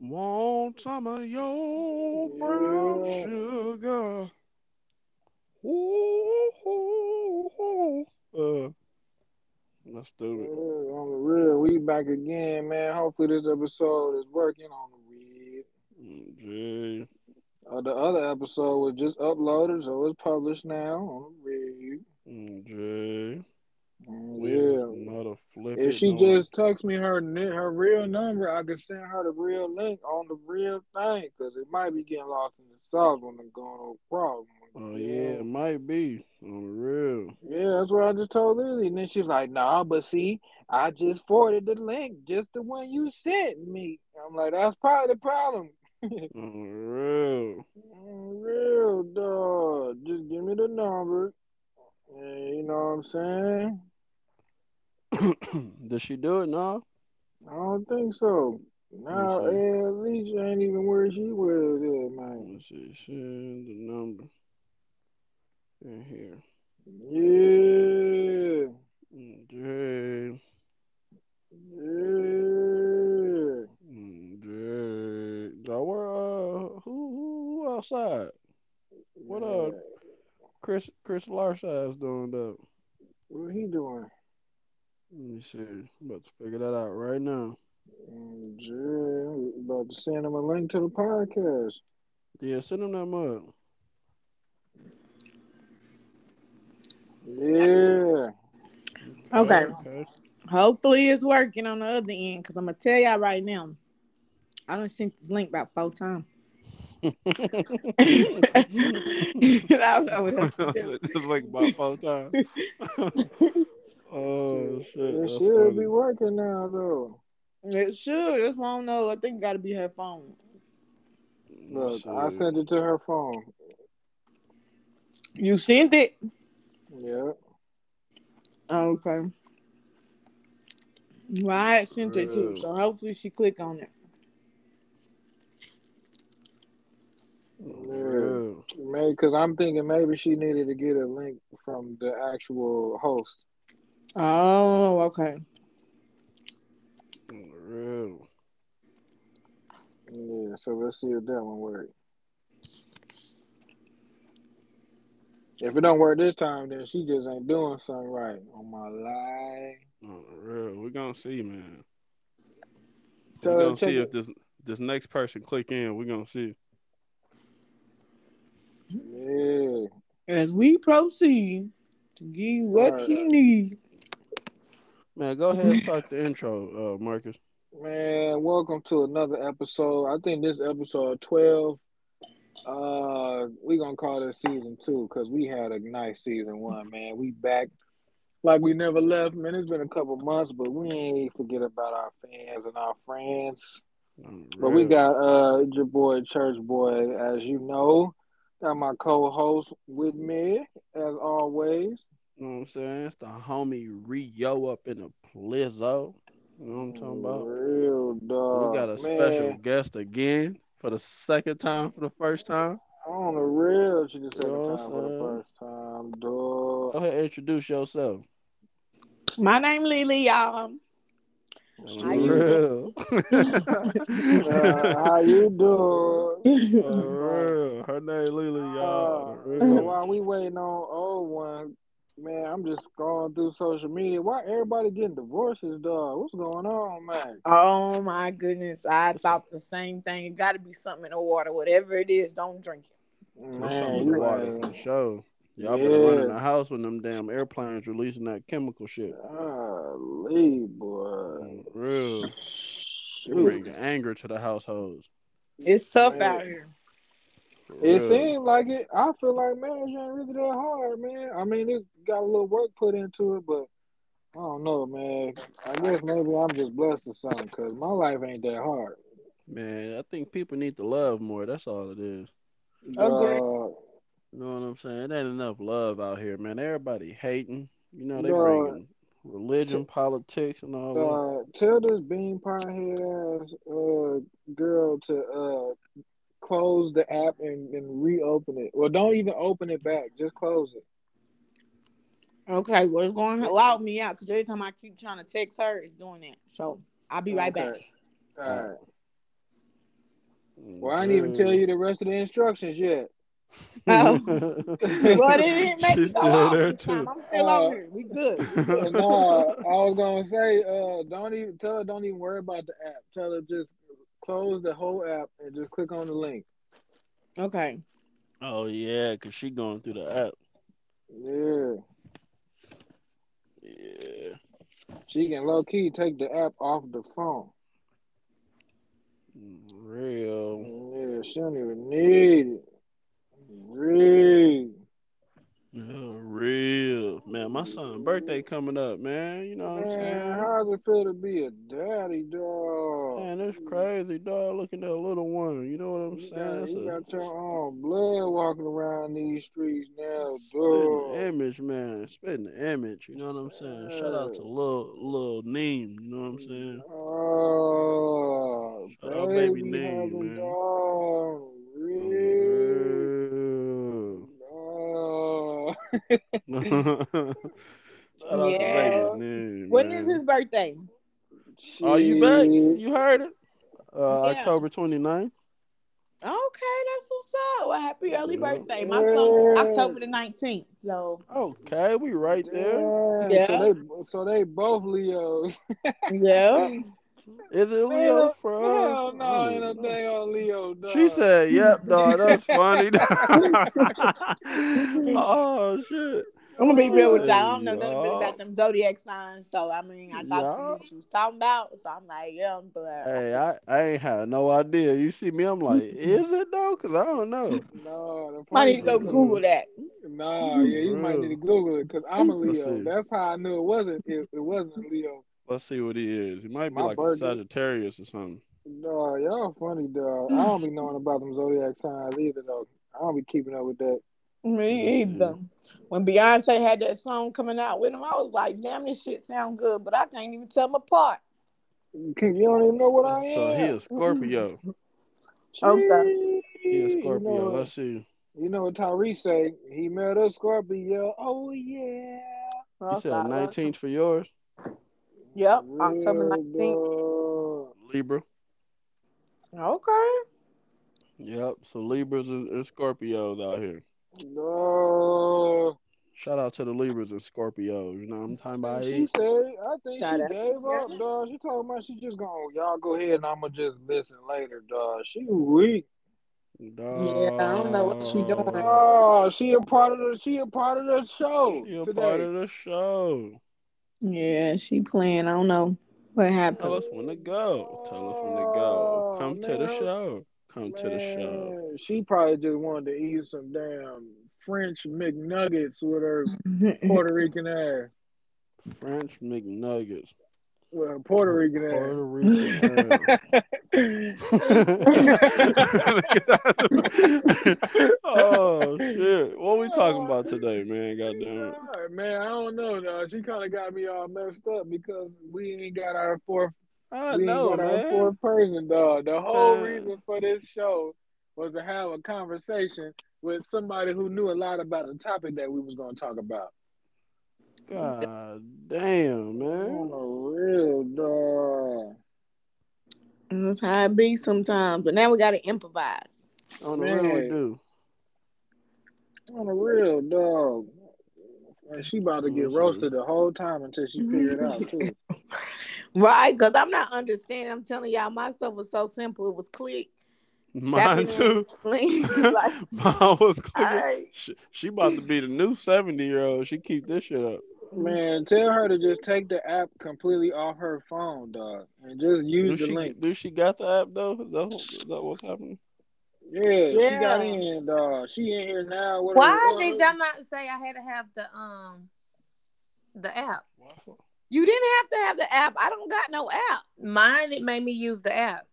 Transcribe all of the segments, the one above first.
Want some of your brown Yeah. sugar? Ooh, ooh, ooh. Uh, that's Yeah, stupid. on the real, we back again, man. Hopefully this episode is working on the real. Mm, Gee. Uh, the other episode was just uploaded, so it's published now on the real. Gee. Mm, Yeah. If she just texts me her her real number, I can send her the real link on the real thing, cause it might be getting lost in the sauce when it's going across. Oh yeah, it might be on the real. Yeah, that's what I just told Lily. And then she's like, nah, but see, I just forwarded the link, just the one you sent me. I'm like, that's probably the problem. Real. Real dog. Just give me the number. And you know what I'm saying? Did she do it? No. I don't think so. Now, see. eh, at least you ain't even where she was at, man. Let's see. Send the number in here. Yeah. Okay. Yeah. Okay. Now where uh who who, outside? What uh Chris Chris Larside's doing though? What he doing? Let me see. I'm about to figure that out right now. Yeah, about to send him a link to the podcast. Yeah, send him that mug. Yeah. Okay. Okay. Hopefully it's working on the other end because I'm gonna tell y'all right now. I done sent this link about four times. I don't know what else to do. Just like about four times. oh shit. It That's should funny. be working now, though. It should. That's why I don't know. I think it gotta be her phone. Look, Let's I sent it to her phone. You sent it? Yeah. Okay. Well, I had sent it too, Real. so hopefully she click on it. Real. Maybe because I'm thinking maybe she needed to get a link from the actual host. Oh, okay. Real. Yeah, so let's see if that one works. If it don't work this time, then she just ain't doing something right on my life. Oh, real. We're gonna see, man. So We're gonna see it- if this this next person click in. We're gonna see. Yeah. As we proceed to give you what Alright. you need. Man, go ahead and start the intro, uh, Marcus. Man, welcome to another episode. I think this episode twelve. Uh, we gonna call this season two because we had a nice season one. Man, we back like we never left. Man, it's been a couple months, but we ain't forget about our fans and our friends. But we got uh your boy Church Boy, as you know. Got my co-host with me as always. You know what I'm saying? It's the homie Rio up in the Plizzo. You know what I'm talking about? Real dog. we got a Man, special guest again for the second time for the first time. On the real, she the second You know what time I'm for the saying? first time, dog. Go ahead introduce yourself. My name Lily, y'all. How you real. Uh, how you doing? For real. Her name Lily, y'all. Uh, so while we waiting on old one, man, I'm just going through social media. Why everybody getting divorces, dog? What's going on, man? oh my goodness. I thought the same thing. It gotta be something in the water. Whatever it is, don't drink it. There's Man, something in you the water ain't- for sure. Y'all better run in the house when them damn airplanes releasing that chemical shit. Golly, boy. For real. It Shoot. bring anger to the households. It's tough Man. out here. For It real. seems like it. I feel like marriage ain't really that hard, man. I mean, it's got a little work put into it, but I don't know, man. I guess maybe I'm just blessed or something because my life ain't that hard. Man, I think people need to love more. That's all it is. Agreed. Dog, You know what I'm saying? It ain't enough love out here, man. Everybody hating. You know, they Dog. bringing religion, politics, and all that. uh, tell this bean pie head ass uh, girl to uh, close the app and, and reopen it. Well, don't even open it back. Just close it. Okay, well, it's going to allow me out because every time I keep trying to text her, it's doing that. So I'll be right back. Okay. All right. Well, I didn't even tell you the rest of the instructions yet. Oh. well, it didn't make me She's go still there this time. I'm still Uh, on here. We good. And, uh, I was gonna say, uh, don't even tell her, don't even worry about the app. Tell her just close the whole app and just click on the link. Okay. Oh yeah, cause she going through the app. Yeah, Yeah. she can low key take the app off the phone. Real. Yeah, she don't even need it. Real. Yeah, real. Man, my son's birthday coming up, man. You know what I'm Man, saying? how's it feel to be a daddy dog? Man, it's crazy, dog. Looking at a little one. You know what I'm You saying? got, you a got your own blood walking around these streets now, dog. image, man. Spitting the image. You know what I'm saying? Shout out to little Lil Neem. You know what I'm saying? Oh, Shout out baby baby name, man. dog. Real. Real. dog. Shout out Yeah. to baby When man. is his birthday? Oh, you back? You heard it? Uh, Yeah. October 29th. Okay, that's what's up. Well, happy early Yeah. birthday. My son, October the 19th. So, Okay, we right there. Damn, Yeah. So they, so they both Leos. yeah. Is it Leo for us? Hell no, oh, ain't no dang on Leo. Dog. She said, "Yep, dog. That's funny." oh shit! I'm gonna be real with y'all. I don't know Hey, nothing really about them zodiac signs, so I mean, I thought Y'all. what you was talking about. So I'm like, yeah, but Hey, I, I ain't had no idea. You see me? I'm like, is it though? Cause I don't know. No, the I need to go funny uh, Google that. Nah, yeah, you might need to Google it because I'm a Leo. That's how I knew it wasn't. It, it wasn't Leo. Let's see what he is. He might be My like a. Sagittarius or something. No, y'all funny, dog. I don't be knowing about them zodiac signs either, though. I don't be keeping up with that. Me either. When Beyonce had that song coming out with him, I was like, damn, this shit sound good, but I can't even tell them apart. You don't even know what I am. So he a Scorpio. Okay. He a You Scorpio. know, Let's see. you know what Tyrese say? He met a Scorpio. Oh yeah. You said 19th for yours, Yep, October Real 19th. Libra. Okay. Yep. So Libras and, and Scorpios out here. No. Shout out to the Libras and Scorpios. You know what I'm talking about? She said, I think Shout she out. gave up, dog. She told me she just gonna y'all go ahead and I'ma just listen later, dog. She weak. Yeah, I don't know what she doing. Oh, she a part of the she a part of the show She a today. part of the show. Yeah, she playing. I don't know what happened. Tell us when to go. Tell us when to go. Oh, Come to the show. Come to the show. She probably just wanted to eat some damn French McNuggets with her Puerto Rican ass. French McNuggets. With her Puerto Rican Puerto Rican oh shit! What we talking about oh, today, man? Goddamn. Yeah, man, I don't know, dog. She kind of got me all messed up because we ain't got our fourth, I we know, ain't got our man. fourth person, dog. The whole Man. reason for this show was to have a conversation with somebody who knew a lot about the topic that we was going to talk about. God damn, man. On man. real, dog. That's how it be sometimes. But now we gotta improvise. On the real, we Man. do. On the real, dog. And she about to get roasted the whole time until she figure it out too. Right? Because I'm not understanding. I'm telling y'all, my stuff was so simple. It was click. Mine tapping in, too. clean. like, Mine was all clicking. right. She, she about to be the new seventy year old. She keep this shit up. Man, tell her to just take the app completely off her phone, dog, and just Do use the she link. do she got the app though? Is that, is that what's happening? Yeah, she got in, dog. She in here now. With Why did y'all not say I had to have the um the app? You didn't have to have the app. I don't got no app. Mine it made me use the app.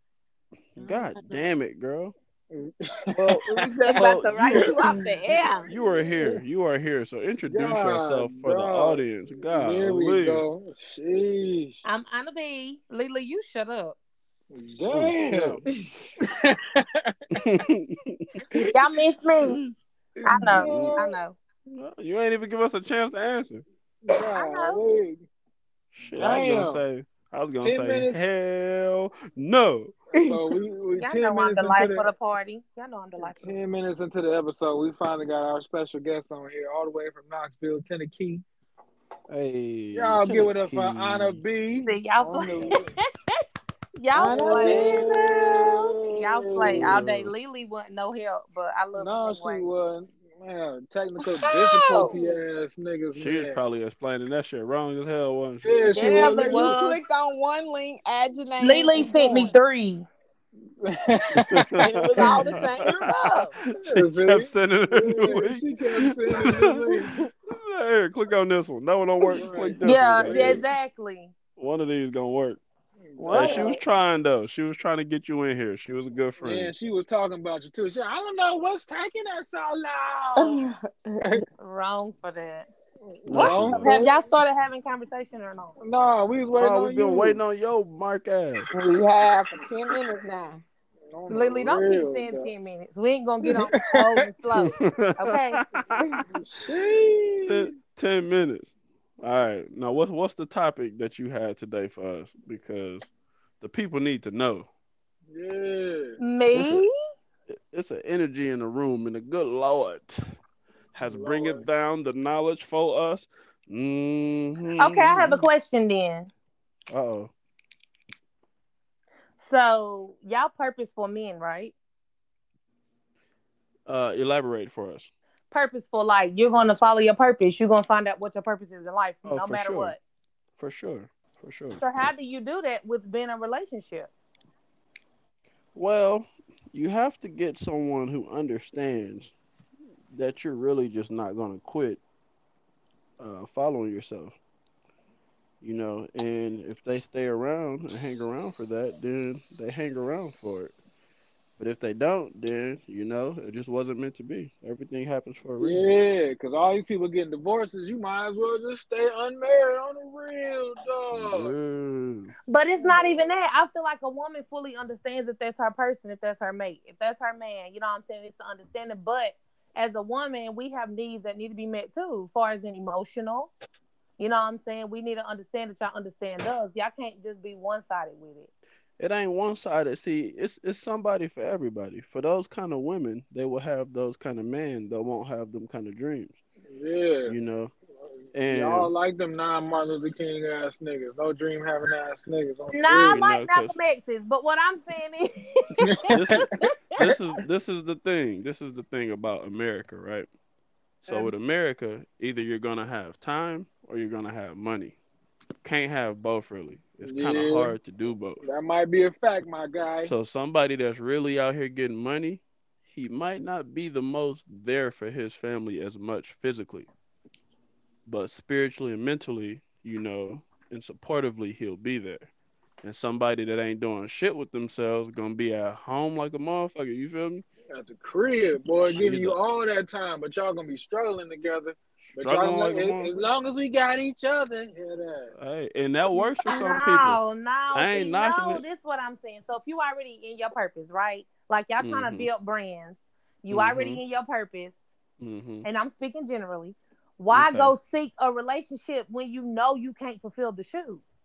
God damn it, girl. Well, just about to write you off the air. You are here. You are here. So introduce God, yourself for the audience. God, Here we go. Sheesh. I'm Anna B. Lila, you shut up. Oh, Damn. Y'all miss me. I know. I know. you ain't even give us a chance to answer. Golly. Shit, I was gonna say. I was gonna 10 say minutes? hell no. So we, we Y'all 10 know I'm minutes the life into for the, the party. Y'all know I'm the life for the 10 minutes into the episode, we finally got our special guest on here, all the way from Knoxville, Tennessee. Hey, Y'all give it up for Anna B. See, y'all play. y'all Anna play. B. Y'all play all day. Lily wasn't no help, but I love No, she anyway. wasn't. Man, technical difficulty ass niggas. She was probably explaining that shit wrong as hell, wasn't she? Yeah, she Yeah, was. but you clicked on one link, add your name. Lily sent me three. And it was all the same result. she kept sending her new Yeah, she kept sending the links. Here, click on this one. That one don't work. Click this Yeah, one. yeah, exactly. One of these gonna work. What? And she was trying though. She was trying to get you in here. She was a good friend. Yeah, she was talking about you too. She, I don't know what's taking us so long. Wrong for that. No, Have y'all started having conversation or not? no, we was waiting oh, on we've been you. waiting on your mark ass. we have for 10 minutes now. On the Lily, don't real, keep saying though. 10 minutes. We ain't gonna get on slow and slow. Okay. Sheesh. ten, 10 minutes. All right. Now, what's what's the topic that you had today for us? Because the people need to know. Yeah. Me? It's an energy in the room, and the good Lord has bring it down the knowledge for us. Mm-hmm. Okay, I have a question then. Uh oh. So y'all purposeful men, right? Uh, elaborate for us. Purposeful, like you're gonna follow your purpose. You're gonna find out what your purpose is in life, Oh, no matter sure. what. For sure. For sure. So how do you do that with being in a relationship? Well, you have to get someone who understands that you're really just not going to quit uh, following yourself. You know, and if they stay around and hang around for that, then they hang around for it. But if they don't, then you know it just wasn't meant to be. Everything happens for a reason. Yeah, because all these people getting divorces, you might as well just stay unmarried on the real dog. Yeah. But it's not even that. I feel like a woman fully understands if that's her person, if that's her mate, if that's her man. You know what I'm saying? It's an understanding. But as a woman, we have needs that need to be met too, as far as an emotional. You know what I'm saying? We need to understand that y'all understand us. Y'all can't just be one sided with it. It ain't one sided. See, it's it's somebody for everybody. For those kind of women, they will have those kind of men that won't have them kind of dreams. Yeah. You know. And Y'all like them non Martin Luther King ass niggas. No dream having ass niggas. On the Nah, I like know, 'cause- Malcolm X's, but what I'm saying is, this is this is this is the thing. This is the thing about America, right? So um, with America, either you're gonna have time or you're gonna have money. Can't have both really. It's kind of Yeah. hard to do both. That might be a fact, my guy. So somebody that's really out here getting money, he might not be the most there for his family as much physically, but spiritually and mentally, you know, and supportively, he'll be there. And somebody that ain't doing shit with themselves gonna be at home like a motherfucker. You feel me? At the crib, boy, giving you all that time, but y'all gonna be struggling together. But Struggling like, like a as, as long as we got each other. Hey, and that works for some people. no, no. I ain't see, knocking no, it. this is what I'm saying. So if you already in your purpose, right? Like y'all trying Mhm. to build brands, you Mhm. already in your purpose, hmm and I'm speaking generally. Why Okay. go seek a relationship when you know you can't fulfill the shoes?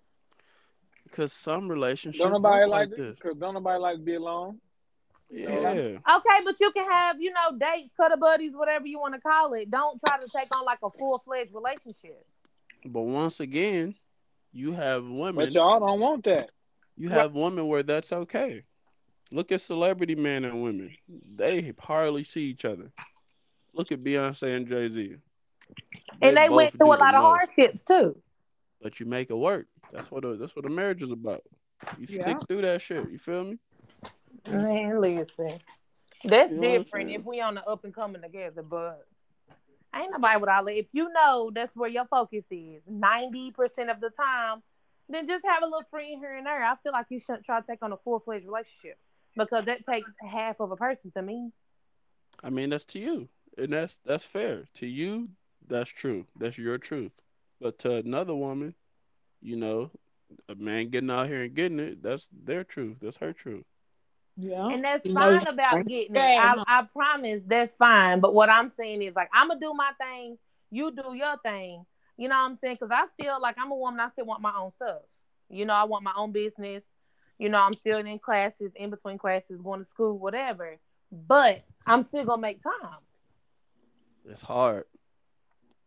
Because some relationships Don't nobody like, like this. cause don't nobody like to be alone. Yeah. Okay, but you can have, you know, dates, cuddle buddies, whatever you want to call it. Don't try to take on like a full fledged relationship. But once again, you have women. But y'all don't want that. You have women where that's okay. Look at celebrity men and women. They hardly see each other. Look at Beyonce and Jay Z. And they went through a lot of hardships too. But you make it work. That's what a, that's what a marriage is about. You Yeah. stick through that shit. You feel me? Man, listen. That's You know what I'm different if we on the up and coming together, but ain't nobody with all that. If you know that's where your focus is 90% of the time, then just have a little friend here and there. I feel like you shouldn't try to take on a full fledged relationship because that takes half of a person to me. I mean, that's to you, and that's that's fair. To you, that's true. That's your truth. But to another woman, you know, a man getting out here and getting it, that's their truth. That's her truth. Yeah. And that's You fine know, about getting it. I. I promise that's fine. But what I'm saying is like I'm gonna do my thing, you do your thing. You know what I'm saying? Because I still like I'm a woman. I still want my own stuff. You know, I want my own business. You know, I'm still in classes, in between classes, going to school, whatever. But I'm still gonna make time. It's hard.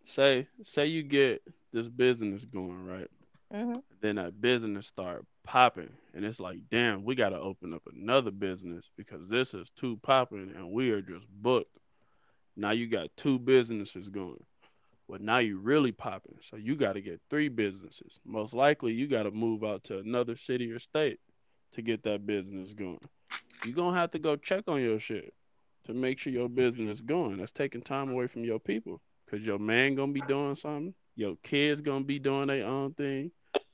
Say say you get this business going right, hmm then that business start popping, and it's like, damn, we gotta open up another business because this is too popping, and we are just booked. Now you got two businesses going. Well, now you really popping, so you got to get three businesses. Most likely, you got to move out to another city or state to get that business going. You're gonna have to go check on your shit to make sure your business going. That's taking time away from your people. Cause your man gonna be doing something, your kids gonna be doing their own thing.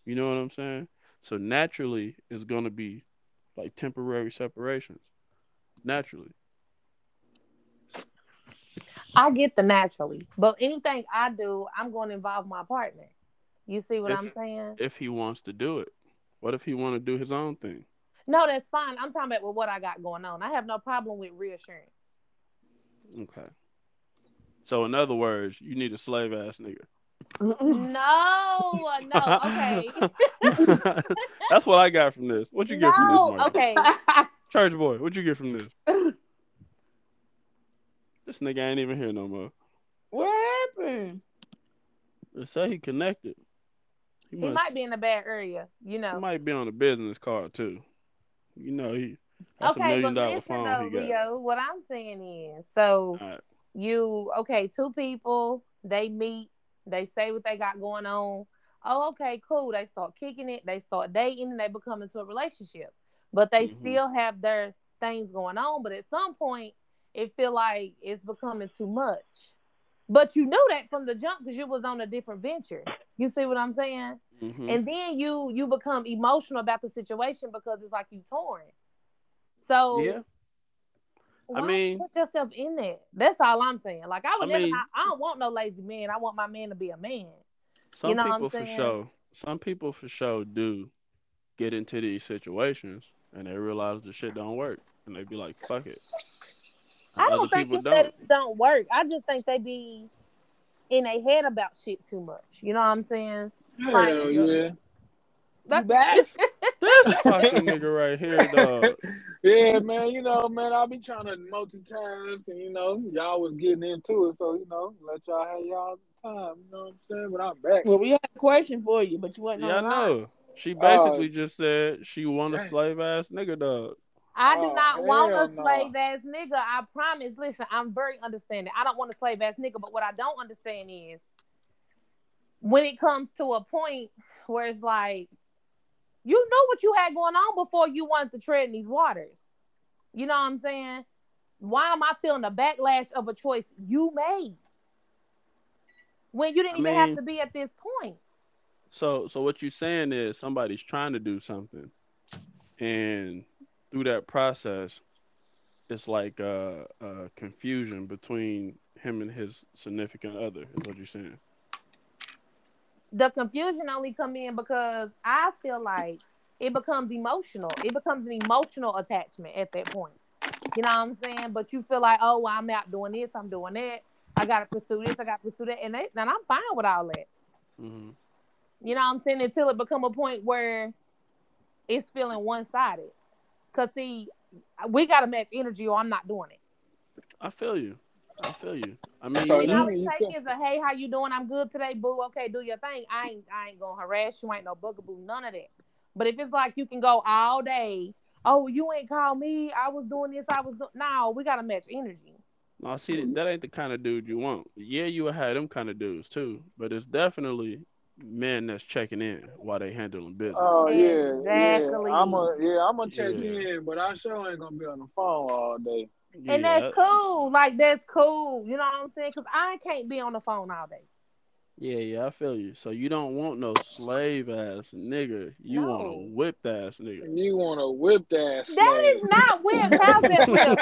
You know what I'm saying? So naturally, it's gonna be like temporary separations. Naturally. I get the naturally, but anything I do, I'm going to involve my partner. You see what If- I'm saying? If he wants to do it. What if he want to do his own thing? No, that's fine. I'm talking about with what I got going on. I have no problem with reassurance. Okay. So in other words, you need a slave ass nigga. No, no, okay. That's what I got from this. What you get from this? No, okay. Church boy, what you get from this? This nigga ain't even here no more. what happened? They say he connected. He, He must, might be in a bad area, you know. he might be on a business card too. You know he. That's a Okay, million but dollar listen phone though, he got. Rio, what I'm saying is, so Alright. you okay, two people, they meet, they say what they got going on. Oh, okay, cool. They start kicking it, they start dating, and they become into a relationship. But they Mhm. still have their things going on. But at some point, it feel like it's becoming too much. But you knew that from the jump because you was on a different venture. You see what I'm saying? Mhm. and then you you become emotional about the situation because it's like you torn. So yeah, why mean- put yourself in that. That's all I'm saying. Like I would I never. mean- I, I don't want no lazy man. I want my man to be a man. some know what I'm people for saying? sure. Some people for sure do get into these situations and they realize the shit don't work and they be like, fuck it. I don't think people it's that it don't work. I just think they be in their head about shit too much. You know what I'm saying? Hell yeah. You back? This fucking nigga right here, dog. Yeah, man, you know, man, I'll be trying to multitask and you know, y'all was getting into it, so you know, let y'all have y'all time, you know what I'm saying? But I'm back. Well, we had a question for you, but you wasn't Yeah, I on the know. She basically Uh, just said she want a slave ass nigga dog. I do Oh, not want a hell no. slave ass nigga. I promise. Listen, I'm very understanding. I don't want a slave ass nigga, but what I don't understand is when it comes to a point where it's like you knew what you had going on before you wanted to tread in these waters. You know what I'm saying? Why am I feeling the backlash of a choice you made when you didn't I even mean- have to be at this point? So so what you're saying is somebody's trying to do something and through that process it's like uh, uh confusion between him and his significant other is what you're saying. The confusion only come in because I feel like it becomes emotional. It becomes an emotional attachment at that point. You know what I'm saying? But you feel like, oh, well, I'm out doing this, I'm doing that. I gotta pursue this, I gotta pursue that, and, that, and I'm fine with all that. hmm You know what I'm saying? Until it become a point where it's feeling one sided. Cause see, we gotta match energy, or I'm not doing it. I feel you. I feel you. I mean, So you know, all it you take is a hey, how you doing? I'm good today, boo. Okay, do your thing. I ain't I ain't gonna harass you, ain't no bugaboo, none of that. But if it's like you can go all day, oh, you ain't call me, I was doing this, I was do-. no, we gotta match energy. no, see that ain't the kind of dude you want. Yeah, you would have them kind of dudes too, but it's definitely men that's checking in while they handling business. Oh yeah, Exactly. yeah. I'm a yeah, I'm gonna check Yeah. in, but I sure ain't gonna be on the phone all day. And that's cool. Like that's cool. You know what I'm saying? Cause I can't be on the phone all day. Yeah, yeah, I feel you. So you don't want no slave ass nigga. You want No. a whipped ass nigga. You want to whip that? That is not whip. How's that whip?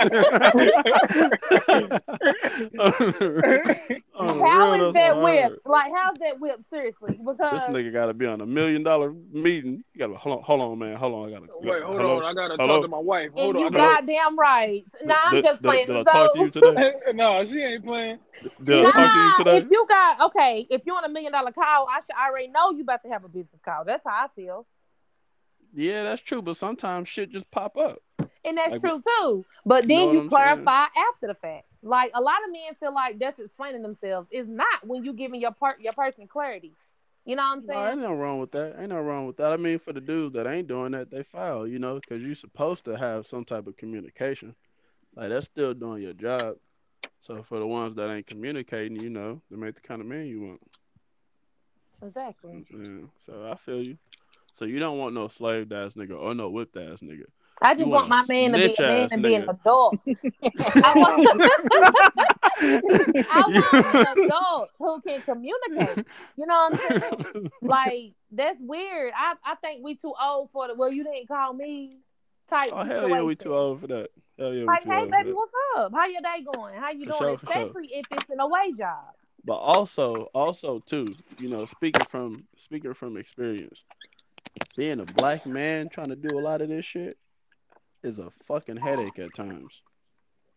On the How real, is that what I whip? Like how's that whip? Seriously, because This nigga gotta be on a million dollar meeting. You gotta hold on, hold on, man. Hold on, I gotta Wait, hold hello? on. I gotta Hello? talk to my wife. Hold and you on. I gotta- goddamn right. Nah, I'm Did- just playing. Did I so, talk to you today? no, she ain't playing. Did I talk to you Nah, today? if you got okay, if you want a million dollar call, I should already know you about to have a business call. That's how I feel. Yeah, that's true, but sometimes shit just pop up. And that's Like- true too. But You know then you, I'm saying? clarify after the fact. Like a lot of men feel like that's explaining themselves. It's not when you giving your part your person clarity. You know what I'm No, saying? ain't no wrong with that. Ain't no wrong with that. I mean, for the dudes that ain't doing that, they foul, you know, because you're supposed to have some type of communication. Like that's still doing your job. So for the ones that ain't communicating, you know, they make the kind of man you want. exactly. Yeah. So I feel you. So you don't want no slave ass nigga or no whipped ass nigga. I just You want my man to be a man and be an adult. I want, I want an adult who can communicate. You know what I'm saying? Like that's weird. I, I think we too old for the well, you didn't call me type. oh hell yeah, we too old for that. Hell yeah, Like, hey baby, what's up? How your day going? How you For doing? sure, for sure. Especially if it's an away job. But also, also too, you know, speaking from speaking from experience, being a black man trying to do a lot of this shit is a fucking headache at times.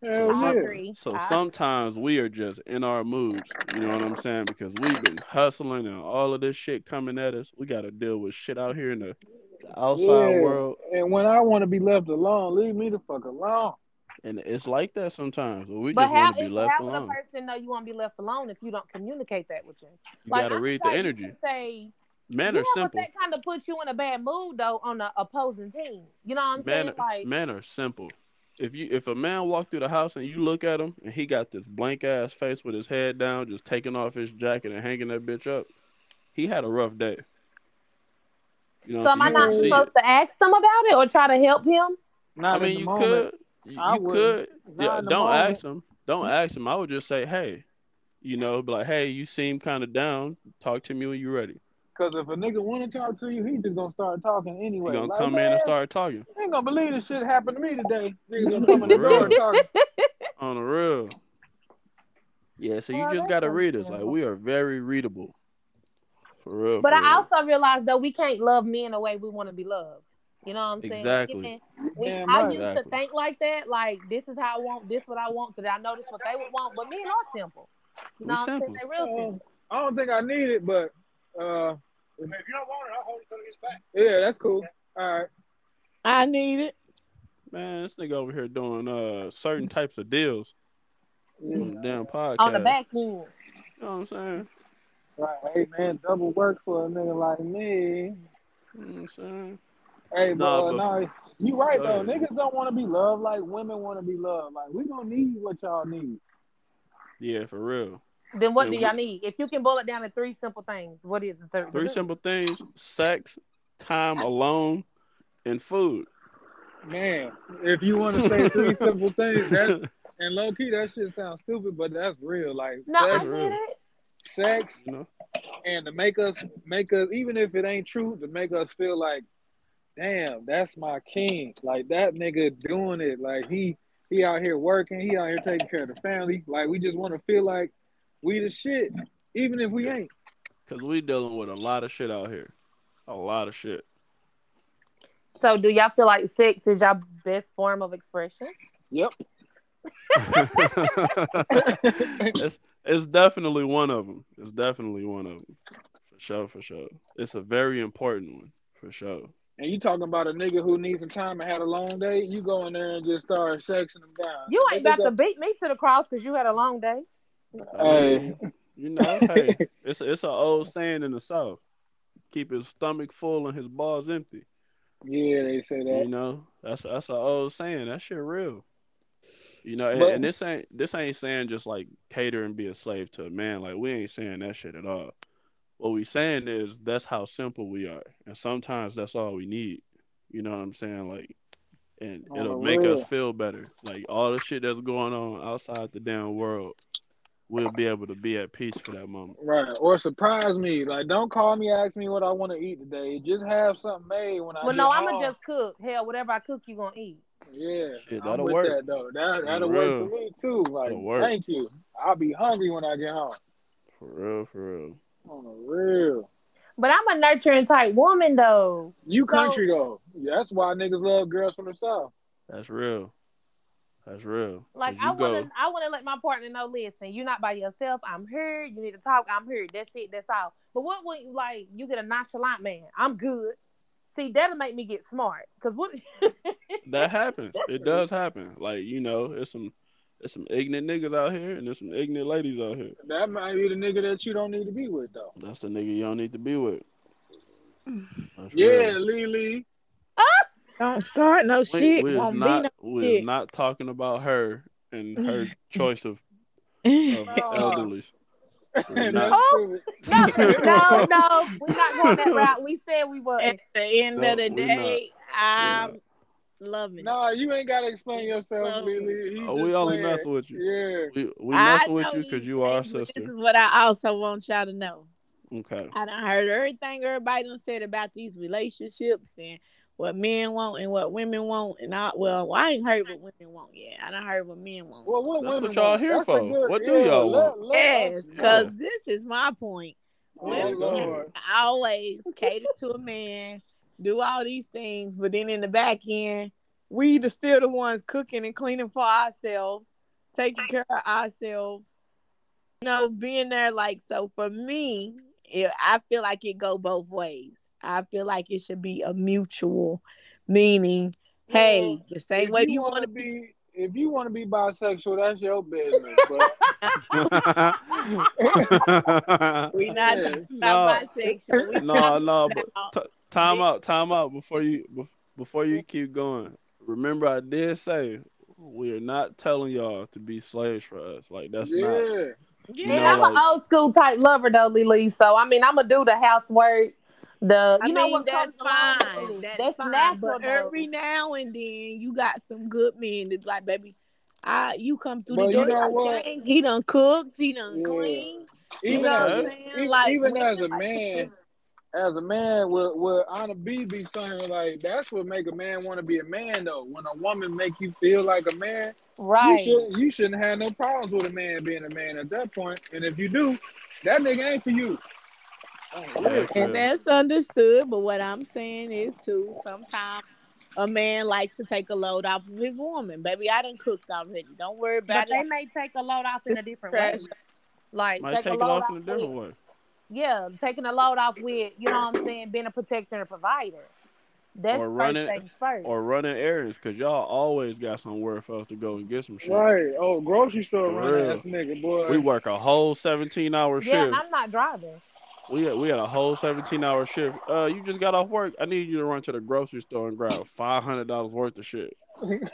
Hell some- yeah. So I- sometimes we are just in our moods, you know what I'm saying? Because we've been hustling and all of this shit coming at us. We got to deal with shit out here in the outside Yeah. world, And when I want to be left alone, leave me the fuck alone. and it's like that sometimes. But we But just how want to be if, left how would a alone. person know you want to be left alone if you don't communicate that with them? You Like, got to I'm read the energy. can Say Men you are know what? simple. That kind of puts you in a bad mood though on the opposing team. You know what I'm Men, saying? Like, men are simple. If you if a man walk through the house and you look at him and he got this blank ass face with his head down, just taking off his jacket and hanging that bitch up, he had a rough day. You know, so am I not supposed it. to ask them about it or try to help him? Not I mean, you moment. could, you, you wouldn't. could, Not yeah. Don't moment. ask him. Don't ask him. I would just say, hey, you know, be like, hey, you seem kind of down. Talk to me when you're ready. Cause if a nigga want to talk to you, he just gonna start talking He anyway. gonna Like, come in and start talking You ain't gonna believe this shit happened to me today. Niggas gonna come in the door and talk. on the real. Yeah, so you Well, just gotta read us. Like we are very readable. For real. But for I real. also realize though we can't love men the way we want to be loved. You know what I'm saying? Exactly. We, Damn I right. used to think like that, like this is how I want, this what I want, so that I know this what they would want. But men are simple. You know We what I'm simple. saying? They're real Uh, simple. I don't think I need it, but uh, If you don't want it, I'll hold it till it gets back. yeah, that's cool. All right. I need it. Man, this nigga over here doing uh certain types of deals on the damn podcast. On the back end. You know what I'm saying? Right. Hey man, double work for a nigga like me. You know what I'm saying? Hey, but, Nah, but- nah, you right though. ahead. Niggas don't want to be loved like women want to be loved. Like we don't need what y'all need. Yeah, for real. Then what Yeah, do y'all need? If you can boil it down to three simple things, what is the third? Three simple things: sex, time alone, and food. Man, if you want to say three simple things, that's and low key that shit sounds stupid, but that's real. Like No, I sex, get it. Sex, You know? and to make us make us even if it ain't true, to make us feel like, damn, that's my king. Like that nigga doing it. Like he he out here working, he out here taking care of the family. Like we just want to feel like we the shit, even if we ain't. Cause we dealing with a lot of shit out here. A lot of shit. So, do y'all feel like sex is your best form of expression? Yep. it's it's definitely one of them. It's definitely one of them. For sure, for sure. It's a very important one. For sure. And you talking about a nigga who needs some time and had a long day, you go in there and just start sexing them down. You ain't about to beat me to the cross because you had a long day. Hey. you know, hey, it's a, it's an old saying in the South. Keep his stomach full and his balls empty. Yeah, they say that. You know, that's that's an old saying. That shit real. You know, and, But- and this ain't this ain't saying just like cater and be a slave to a man. Like we ain't saying that shit at all. What we saying is that's how simple we are, and sometimes that's all we need. You know what I'm saying? Like, and On it'll the make us feel better. Like all the shit that's going on outside the damn world, we'll be able to be at peace for that moment. Right. Or surprise me. Like, don't call me, ask me what I want to eat today. Just have something made when I Well, no. I'm gonna just cook. Hell, whatever I cook, you gonna eat. Yeah, Shit, I'm that'll with work. that though. That that'll Real. work for me too. Like, work. thank you. I'll be hungry when I get home. For real, for real. On the real. But I'm a nurturing type woman, though. You So- country though. That's why niggas love girls from the south. That's real. That's real. Like I go- wanna, I wanna let my partner know. Listen, you're not by yourself. I'm here. You need to talk. I'm here. That's it. That's all. But what when you like you get a nonchalant man? I'm good. See, that'll make me get smart. Cause what? That happens. It does happen. Like you know, it's some there's some ignorant niggas out here, and there's some ignorant ladies out here. That might be the nigga that you don't need to be with, though. That's the nigga you don't need to be with. That's Yeah, real. Lily. Don't start no We, shit. we is Won't not be we shit. not talking about her and her choice of, of Oh. elderlies. We're That's not. Oh. stupid. no, no, we're not going that route. We said we were. At the end No, of the we day, I'm loving it. Nah, you ain't gotta explain yourself, Lily. Oh, we only playing. messing with you. Yeah. We we I with you because you are our sister. This is what I also want y'all to know. Okay. I done heard everything everybody done said about these relationships and what men want and what women want. And I, well, I ain't heard what women want yet. I don't heard what men want. Well, what That's women what y'all want? here That's for. good- What do yeah, y'all let- want? let us- Yes, Yeah. because this is my point. Oh, Women Lord. always cater to a man, do all these things, but then in the back end, we the still the ones cooking and cleaning for ourselves, taking care of ourselves. You know, being there like so for me, it, I feel like it go both ways. I feel like it should be a mutual meaning. Hey, the same if way you wanna want to be. be, if you want to be bisexual, that's your business. But We not Yeah. talking about bisexual. We no, talking no, but about- t- time out, time out before you bef- before you keep going. Remember, I did say we are not telling y'all to be slaves for us. Like that's not. yeah, yeah, know, I'm an old school type lover though, Lily. So I mean, I'm gonna do the housework. The you I know mean, what that's comes along fine. That's, That's, fine. natural. But though. every now and then, you got some good men that's like, baby, I you come through But the you door. know what? dang, he done cooked. He done Yeah. clean. You even know what as I'm saying? even, Like, even as a like man, as a man, will will Anna B be saying like that's what make a man want to be a man though. When a woman make you feel like a man, you right? should you shouldn't have no problems with a man being a man at that point. And if you do, that nigga ain't for you. Oh, Yeah, real. Yeah. And that's understood. But what I'm saying is too, sometimes a man likes to take a load off of his woman. Baby, I done cooked already. Don't worry about it. But they may take a load off in a different way. Like Might take, take a load off off in a different with, way. yeah, taking a load off with you know what I'm saying, being a protector and a provider. That's Or first running- things first. Or running errands because y'all always got somewhere for us to go and get some shit. Right. Oh, grocery store running real. ass nigga, boy. We work a whole 17 hour yeah, shift. I'm not driving. We had, we had a whole 17 hour shift. Uh, you just got off work. I need you to run to the grocery store and grab $500 worth of shit.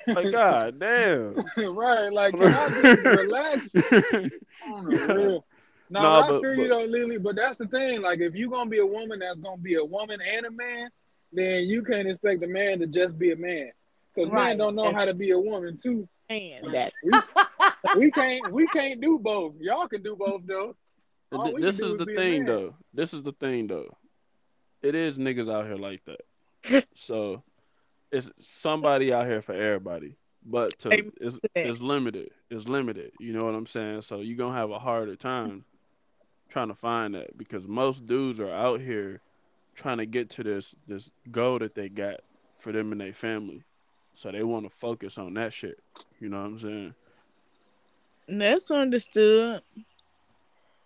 Like, god damn. right. Like, can I just relax on the real? No, Nah, but I but- feel you but- though, Lily. But that's the thing. Like, if you're gonna be a woman that's gonna be a woman and a man, then you can't expect a man to just be a man. Because men don't know how to be a woman too. Man, that We, we can't we can't do both. Y'all can do both though. All this is is the thing though. This is the thing though. It is niggas out here like that. so it's somebody out here for everybody. But to it's, it's limited. It's limited. You know what I'm saying? So you're gonna have a harder time trying to find that because most dudes are out here trying to get to this this goal that they got for them and their family. So they want to focus on that shit. You know what I'm saying? that's understood.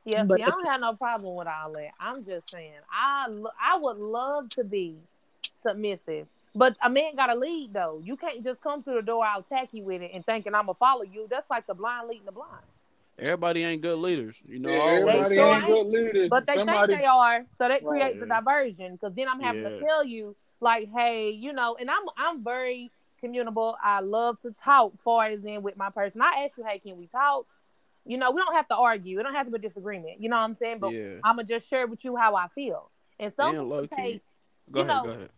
Yeah, But see, I don't have no problem with all that. I'm just saying, I lo- I would love to be submissive, but a man got to lead though. You can't just come through the door all you with it and thinking I'm gonna follow you. That's like the blind leading the blind. Everybody ain't good leaders. You know, Yeah, everybody sure ain't good leaders. But they Somebody, think they are, so that Right. creates a diversion. Because then I'm having Yeah. to tell you, like, hey, you know, and I'm I'm very communicable. I love to talk, far as in with my person. I ask you, hey, can we talk? You know, we don't have to argue. It don't have to be a disagreement. You know what I'm saying? But yeah. I'm gonna just share with you how I feel. And some Damn, people take Go you ahead, know, go ahead.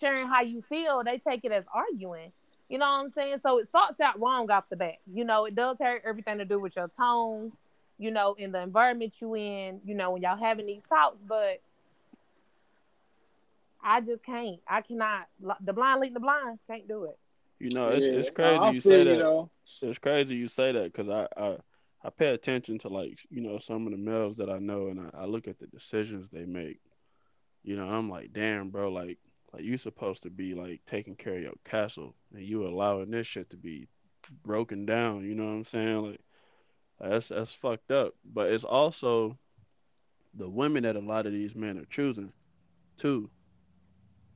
sharing how you feel, they take it as arguing. You know what I'm saying? So it starts out wrong off the bat. You know, it does have everything to do with your tone, you know, in the environment you in, you know, when y'all having these talks, but I just can't. I cannot. The blind leading the blind. Can't do it. You know, it's Yeah, it's crazy I you feel say that. though. It's crazy you say that because I, I I pay attention to like you know some of the males that I know and I, I look at the decisions they make. You know, I'm like, damn, bro, like like you supposed to be like taking care of your castle and you allowing this shit to be broken down. You know what I'm saying? Like that's that's fucked up. But it's also the women that a lot of these men are choosing too.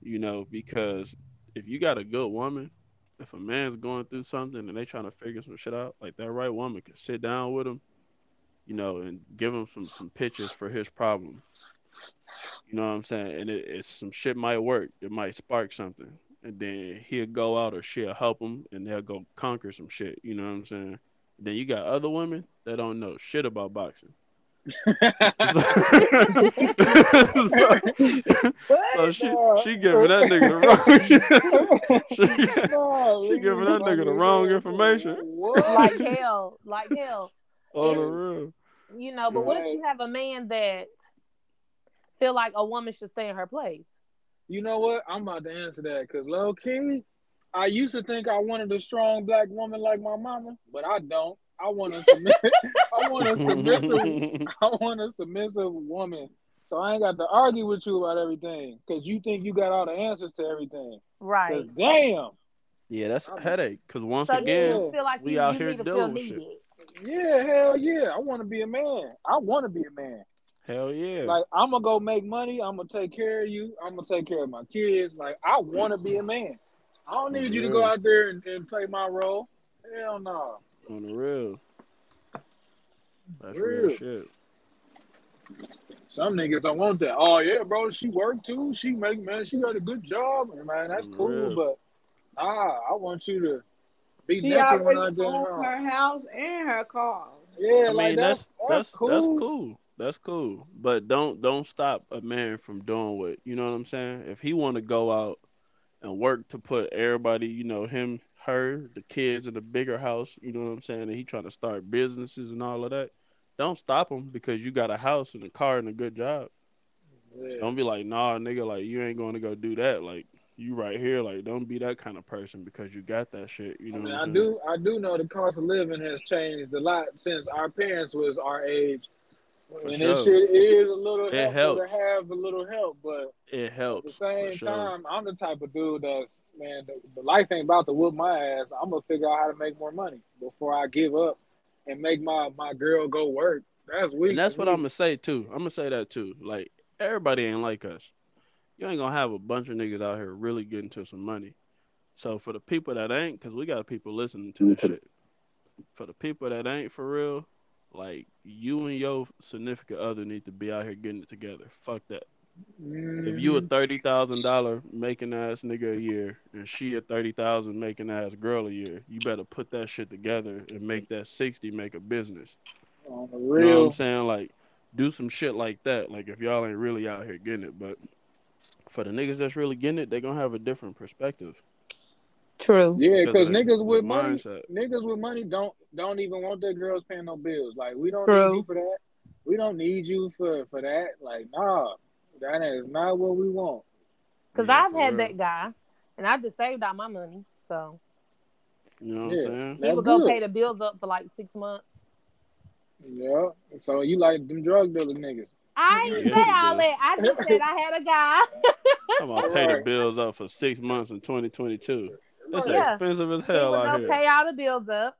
You know, because if you got a good woman, if a man's going through something and they trying to figure some shit out, like that right woman can sit down with him, you know, and give him some some pictures for his problem. You know what I'm saying? And it, it's some shit might work. It might spark something, and then he'll go out or she'll help him, and they'll go conquer some shit. You know what I'm saying? Then you got other women that don't know shit about boxing. So, so she she giving that nigga the wrong she, she giving that nigga the wrong information like hell, like hell. Oh, on the And- real. You know, but what if you have a man that feel like a woman should stay in her place? You know what? I'm about to answer that because low key, I used to think I wanted a strong black woman like my mama, but I don't. I want a submi- I want a submissive. I want a submissive woman. So I ain't got to argue with you about everything because you think you got all the answers to everything. Right. Damn. yeah, that's a headache. Cause once So again, you feel like we you, out you here need to dealing feel with shit. Yeah, hell yeah. I want to be a man. I want to be a man. hell yeah. Like I'm gonna go make money. I'm gonna take care of you. I'm gonna take care of my kids. Like I want to be a man. I don't need you to go out there and, and play my role. Hell no. On the real. That's Real. real shit. Some niggas don't want that. Oh yeah, bro. She worked too. She make man. She got a good job. And, man, that's cool. Real. But ah, I want you to be She naked when I already get home. her house and her cars. Yeah, I like mean that's that's that's, that's cool. that's cool. That's cool. But don't don't stop a man from doing what you know what I'm saying? If he wanna go out and work to put everybody, you know, him, her, the kids in a bigger house, you know what I'm saying, and he trying to start businesses and all of that, don't stop him because you got a house and a car and a good job. Yeah. Don't be like, nah, nigga, like you ain't gonna go do that. Like you right here, like don't be that kind of person because you got that shit. You know I mean, what I do, I do know the cost of living has changed a lot since our parents was our age, For and sure. this shit is a little It helpful helps. to have a little help. But It at helps. the same sure. time, I'm the type of dude that's man, the, the life ain't about to whoop my ass. I'm gonna figure out how to make more money before I give up and make my my girl go work. That's weak. And that's what me. I'm gonna say too. I'm gonna say that too. Like everybody ain't like us. You ain't gonna have a bunch of niggas out here really getting to some money. So for the people that ain't, cause we got people listening to this shit. For the people that ain't for real, like you and your significant other need to be out here getting it together. Fuck that. If you a Mhm. thirty thousand dollar making ass nigga a year and she a thirty thousand making ass girl a year, you better put that shit together and make that sixty make a business. You know what I'm saying? Like, do some shit like that. Like, if y'all ain't really out here getting it, but for the niggas that's really getting it, they gonna have a different perspective. True. yeah, because because of their- niggas with money, mindset. niggas with money don't don't even want their girls paying no bills. Like we don't True. need you for that. We don't need you for for that. Like nah, that is not what we want. Because Yeah, I've had real. that guy, and I just saved all my money. So You know what Yeah. I'm saying? he That's would go good. pay the bills up for like six months. Yeah. So you like them drug dealer niggas? I ain't yeah, say all that. I just said I had a guy. I'm gonna pay the bills up for six months in 2022. It's Yeah. expensive as hell would out here. pay all the bills up,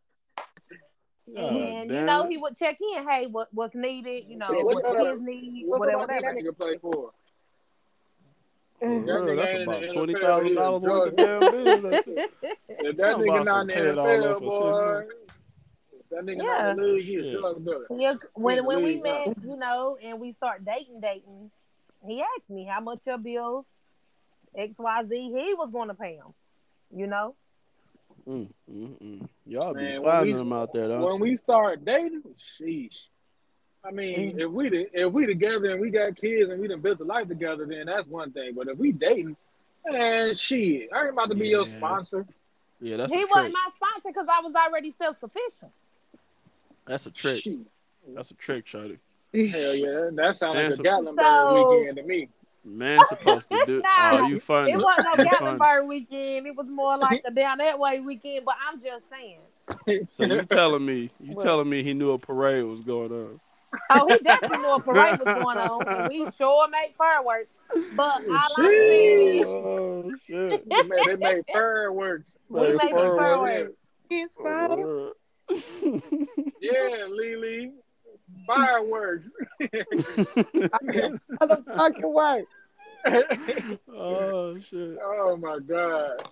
God and you know he would check in. Hey, what what's needed? You know Shit, what what's the kids need, What's whatever. what that nigga play for? For That real, nigga that's ain't in the about twenty thousand dollars worth of damn bills. If that Talking nigga not some in the pay it all NFL, for boy. If that nigga not Yeah. in the league, he a Shit. drug dealer. Yeah, when when we met, you know, and we start dating, dating, he asked me how much your bills, X Y Z. He was going to pay them. You know, Mm, mm, mm. Y'all be Man, when finding them out there, don't When we start dating, sheesh. I mean, if we if we together and we got kids and we done built a life together, then that's one thing. But if we dating, and shit, I ain't about to be your sponsor. Yeah, that's he a wasn't trick. my sponsor because I was already self sufficient. That's a trick. Shit. That's a trick, Shotty. Hell yeah, that sounds like Man, a so- Gatlinburg So- weekend to me. Man supposed to do. Nah, oh, you funny. It wasn't no You funny. Gatlinburg weekend. It was more like a down that way weekend. But I'm just saying. So you telling me, you What? telling me he knew a parade was going on? Oh, he definitely knew a parade was going on, and we sure made fireworks. But all I'm saying Shit. is, Oh shit! they made, they made fireworks. we made fireworks. fireworks. It's fine. Yeah, Lily. Fireworks. Motherfucking way. oh shit. oh my god.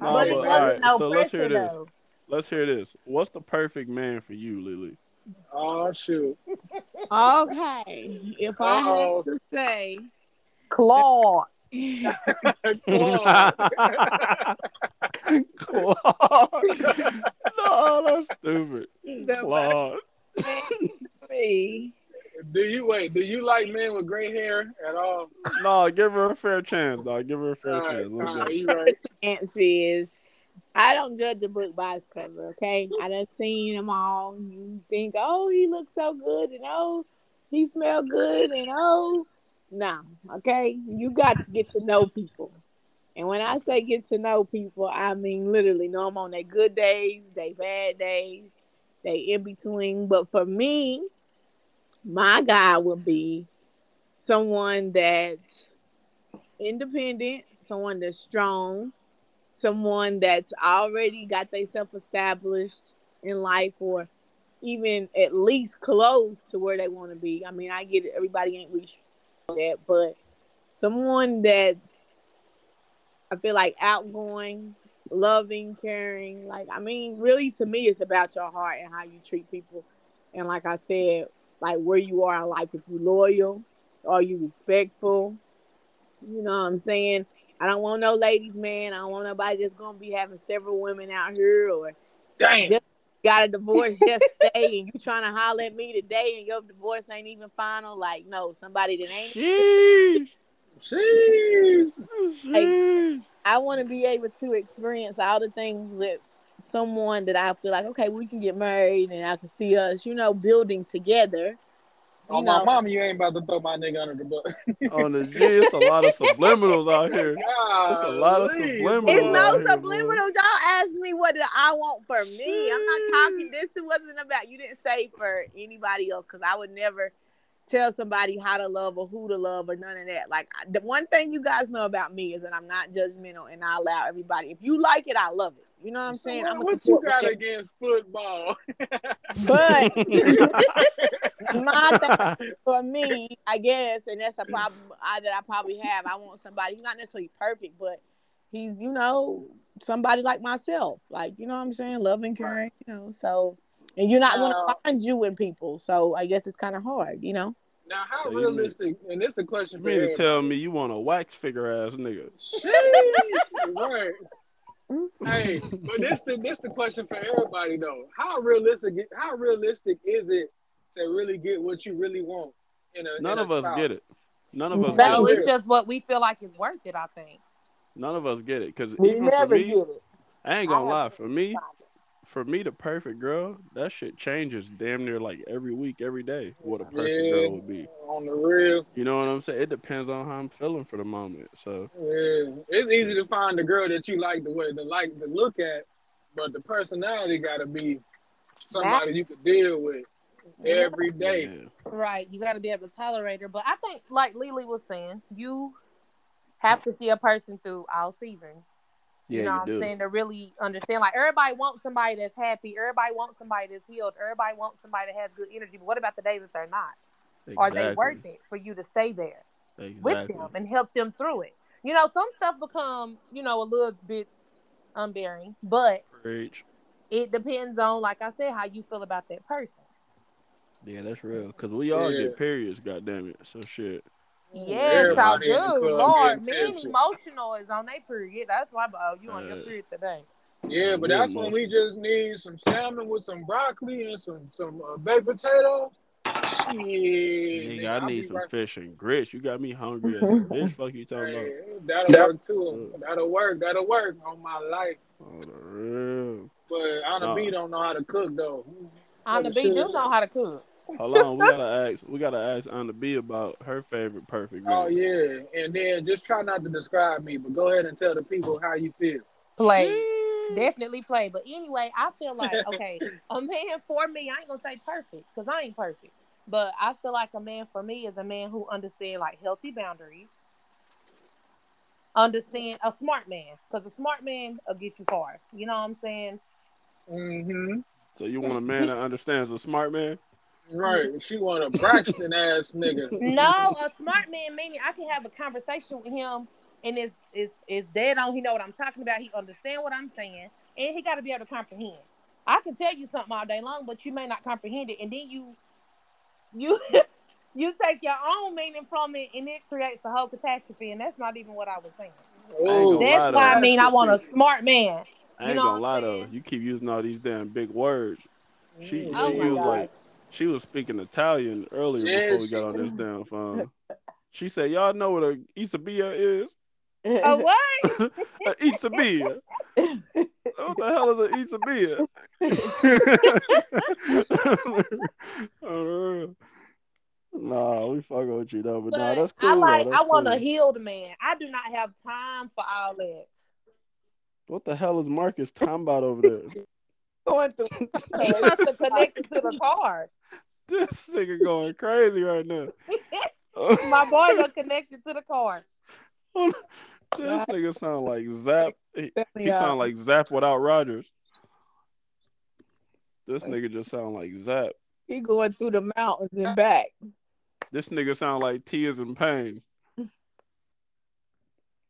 Nah, but but, alright, no so let's hear this. though. Let's hear this. What's the perfect man for you, Lily? Oh shoot. Okay. If I Uh-oh. had to say, Claude. Claude. Claude. no, that's stupid. the Claude. Me, do you wait? Do you like men with gray hair at all? No, give her a fair chance, dog. Give her a fair All right, chance. Let's all go. right, you right. answer is I don't judge a book by its cover, okay? I done seen them all. You think, oh, he looks so good, and oh, he smell good, and oh, no, okay? You got to get to know people. And when I say get to know people, I mean literally know them on their good days, their bad days, they in between. But for me, my guy would be someone that's independent, someone that's strong, someone that's already got themselves established in life or even at least close to where they want to be. I mean, I get it, everybody ain't reached that, but someone that's I feel like outgoing, loving, caring. Like, I mean, really to me it's about your heart and how you treat people. And like I said, like where you are in life, if you loyal, are you respectful? You know what I'm saying? I don't want no ladies, man. I don't want nobody that's gonna be having several women out here or Damn. Just- got a divorce yesterday and you trying to holler at me today and your divorce ain't even final. Like, no, somebody that ain't Sheesh. Sheesh. Sheesh. I want to be able to experience all the things with someone that I feel like, okay, we can get married and I can see us, you know, building together. You On my know, mama, you ain't about to throw my nigga under the bus. On the G, it's a lot of subliminals out here. It's a lot of subliminals. it's Well, no I hear, boy. Y'all asked me what did I want for me. I'm not talking. This wasn't about. You didn't say for anybody else because I would never tell somebody how to love or who to love or none of that. Like the one thing you guys know about me is that I'm not judgmental and I allow everybody. If you like it, I love it. You know what I'm saying? what, I'm what you got with against football? But my thing for me, I guess, and that's a problem I, that I probably have. I want somebody who's not necessarily perfect, but he's, you know, somebody like myself. Like, you know what I'm saying? Loving, caring, you know. So, and you're not going to find you in people. So I guess it's kind of hard, you know? Now, how So you mean- realistic? And this is a question You for mean to tell me you want a wax figure ass nigga? Sheesh. right. Mm. Hey, but this the this the question for everybody though. How realistic? How realistic is it to really get what you really want? In a, None in a of us spouse? get it. None of us No, get it. is- it's just what we feel like is worth it, I think. None of us get it. Cause We even for never me, get it. I ain't gonna have lie. For me, find for me, the perfect girl, that shit changes damn near like every week, every day. What a perfect Yeah. girl would be. On the real, You know what I'm saying? It depends on how I'm feeling for the moment. So yeah. it's easy to find the girl that you like the way to like to look at, but the personality got to be somebody you could deal with every day. yeah. Right. You got to be able to tolerate her. But I think, like Lily was saying, you have to see a person through all seasons. Yeah, you know you what I'm do. saying? To really understand. Like, everybody wants somebody that's happy. Everybody wants somebody that's healed. Everybody wants somebody that has good energy. But what about the days that they're not? Are they worth it for you to stay there with them and help them through it? You know, some stuff become, you know, a little bit unbearing, but Preach. it depends on, like I said, how you feel about that person. Yeah, that's real. Cause we all Yeah. get periods, goddamn it. So shit. Yes, I Everybody in do. club Lord, getting men emotional is on their period. That's why oh, you on your Uh, period today. Yeah, but that's when we just need some salmon with some broccoli and some some uh, baked potatoes. Shit, Nigga, nigga, I I'll need some right- fish and grits. You got me hungry as a bitch. Fuck you talking about? That'll work too. That'll work. That'll work on my life. Oh, the real. But Anna Nah. B don't know how to cook though. On the Fucking B shit. do know how to cook. Hold on, we gotta ask. We gotta ask Anna B about her favorite perfect. Oh yeah, and then just try not to describe me, but go ahead and tell the people how you feel. Play. Definitely play. But anyway, I feel like, okay, a man for me, I ain't gonna say perfect, because I ain't perfect. But I feel like a man for me is a man who understand like healthy boundaries. Understand a smart man. Because a smart man will get you far. You know what I'm saying? Mm-hmm. So you want a man that understands a smart man? Right. She want a Braxton ass nigga. No, a smart man meaning I can have a conversation with him and it's is is dead on. He know what I'm talking about. He understand what I'm saying, and he got to be able to comprehend. I can tell you something all day long, but you may not comprehend it, and then you you you take your own meaning from it, and it creates a whole catastrophe. And that's not even what I was saying. Oh, That's why I mean I want a smart man. I You ain't know gonna what lie though. You keep using all these damn big words. She. Oh she my was gosh. like she was speaking Italian earlier Yeah, before we she- got on this damn phone. She said, "Y'all know what a isabia is? A what? a isabia. what the hell is an isabia?" Uh, nah, we fucking with you though, but, But nah, that's cool. I like. I want cool. a healed man. I do not have time for all that. What the hell is Marcus talking about over there? Going through. He wants to connect it to the car. this nigga going crazy right now. My boy gonna connect it to the car. this nigga sound like Zapp. He, he sound uh, like Zapp without Rogers. This nigga just sound like Zapp. He going through the mountains and back. This nigga sound like Tears in Pain.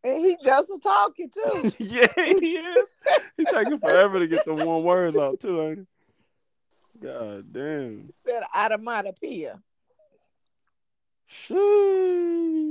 And he just a talking too. yeah, he is. He taking forever to get the one words out too, ain't he? God damn. He Said automatopoeia. Sheesh.